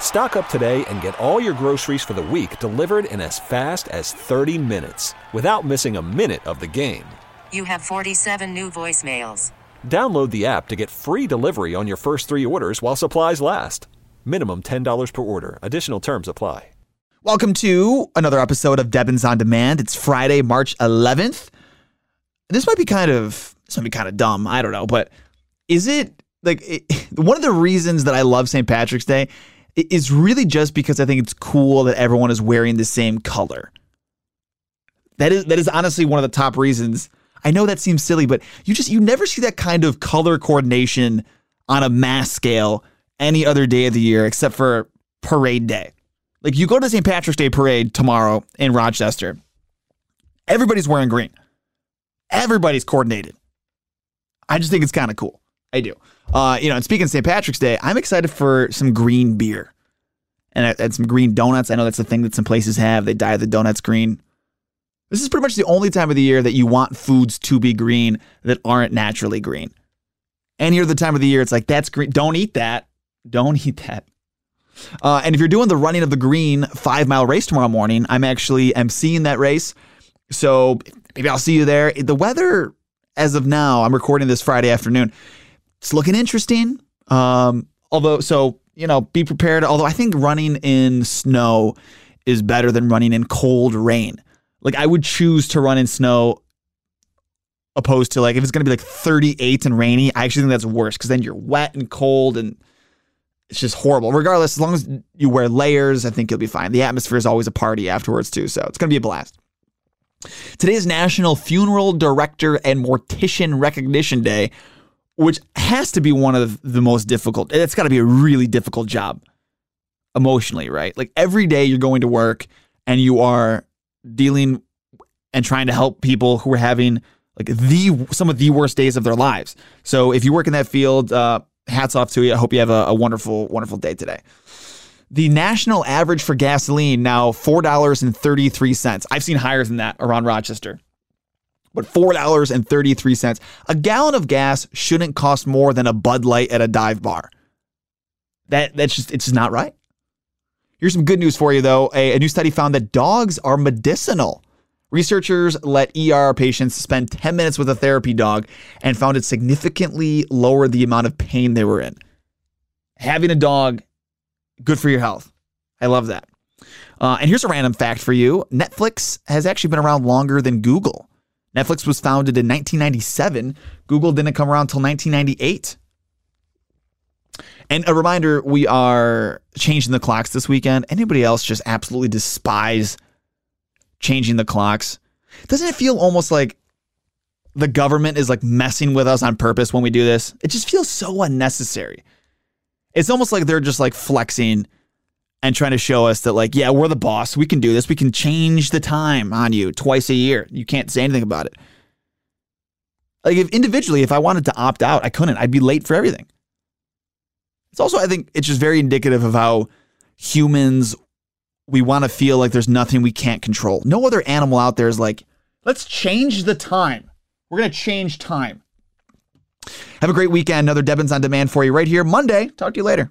Stock up today and get all your groceries for the week delivered in as fast as 30 minutes without missing a minute of the game. You have 47 new voicemails. Download the app to get free delivery on your first three orders while supplies last. Minimum $10 per order. Additional terms apply. Welcome to another episode of Debbins on Demand. It's Friday, March 11th. This might be kind of this might be kind of dumb. I don't know, but is it like it, one of the reasons that I love St. Patrick's Day is really just because I think it's cool that everyone is wearing the same color. That is that is honestly one of the top reasons. I know that seems silly, but you just you never see that kind of color coordination on a mass scale any other day of the year except for parade day. Like you go to St. Patrick's Day parade tomorrow in Rochester. Everybody's wearing green. Everybody's coordinated. I just think it's kind of cool. I do. Uh, you know, and speaking of St. Patrick's Day, I'm excited for some green beer and, and some green donuts. I know that's the thing that some places have. They dye the donuts green. This is pretty much the only time of the year that you want foods to be green that aren't naturally green. Any other time of the year, it's like, that's green. Don't eat that. Don't eat that. Uh, and if you're doing the running of the green five mile race tomorrow morning, I'm actually emceeing that race. So maybe I'll see you there. The weather, as of now, I'm recording this Friday afternoon. It's looking interesting. Um, although, so, you know, be prepared. Although I think running in snow is better than running in cold rain. Like I would choose to run in snow opposed to like if it's going to be like 38 and rainy, I actually think that's worse because then you're wet and cold and it's just horrible. Regardless, as long as you wear layers, I think you'll be fine. The atmosphere is always a party afterwards too, so it's going to be a blast. Today is National Funeral Director and Mortician Recognition Day, which has to be one of the most difficult. It's got to be a really difficult job emotionally, right? Like every day you're going to work and you are dealing and trying to help people who are having like the some of the worst days of their lives. So if you work in that field, uh, hats off to you. I hope you have a, a wonderful, wonderful day today. The national average for gasoline now four dollars and thirty three cents. I've seen higher than that around Rochester, but four dollars and thirty three cents. A gallon of gas shouldn't cost more than a Bud Light at a dive bar. That that's just it's just not right. Here's some good news for you though. A, a new study found that dogs are medicinal. Researchers let ER patients spend 10 minutes with a therapy dog and found it significantly lowered the amount of pain they were in. Having a dog, good for your health. I love that. Uh, and here's a random fact for you Netflix has actually been around longer than Google. Netflix was founded in 1997. Google didn't come around until 1998. And a reminder we are changing the clocks this weekend. Anybody else just absolutely despise changing the clocks. Doesn't it feel almost like the government is like messing with us on purpose when we do this? It just feels so unnecessary. It's almost like they're just like flexing and trying to show us that like, yeah, we're the boss. We can do this. We can change the time on you twice a year. You can't say anything about it. Like if individually, if I wanted to opt out, I couldn't. I'd be late for everything. It's also, I think, it's just very indicative of how humans we want to feel like there's nothing we can't control. No other animal out there is like, let's change the time. We're going to change time. Have a great weekend. Another Debbins on Demand for you right here Monday. Talk to you later.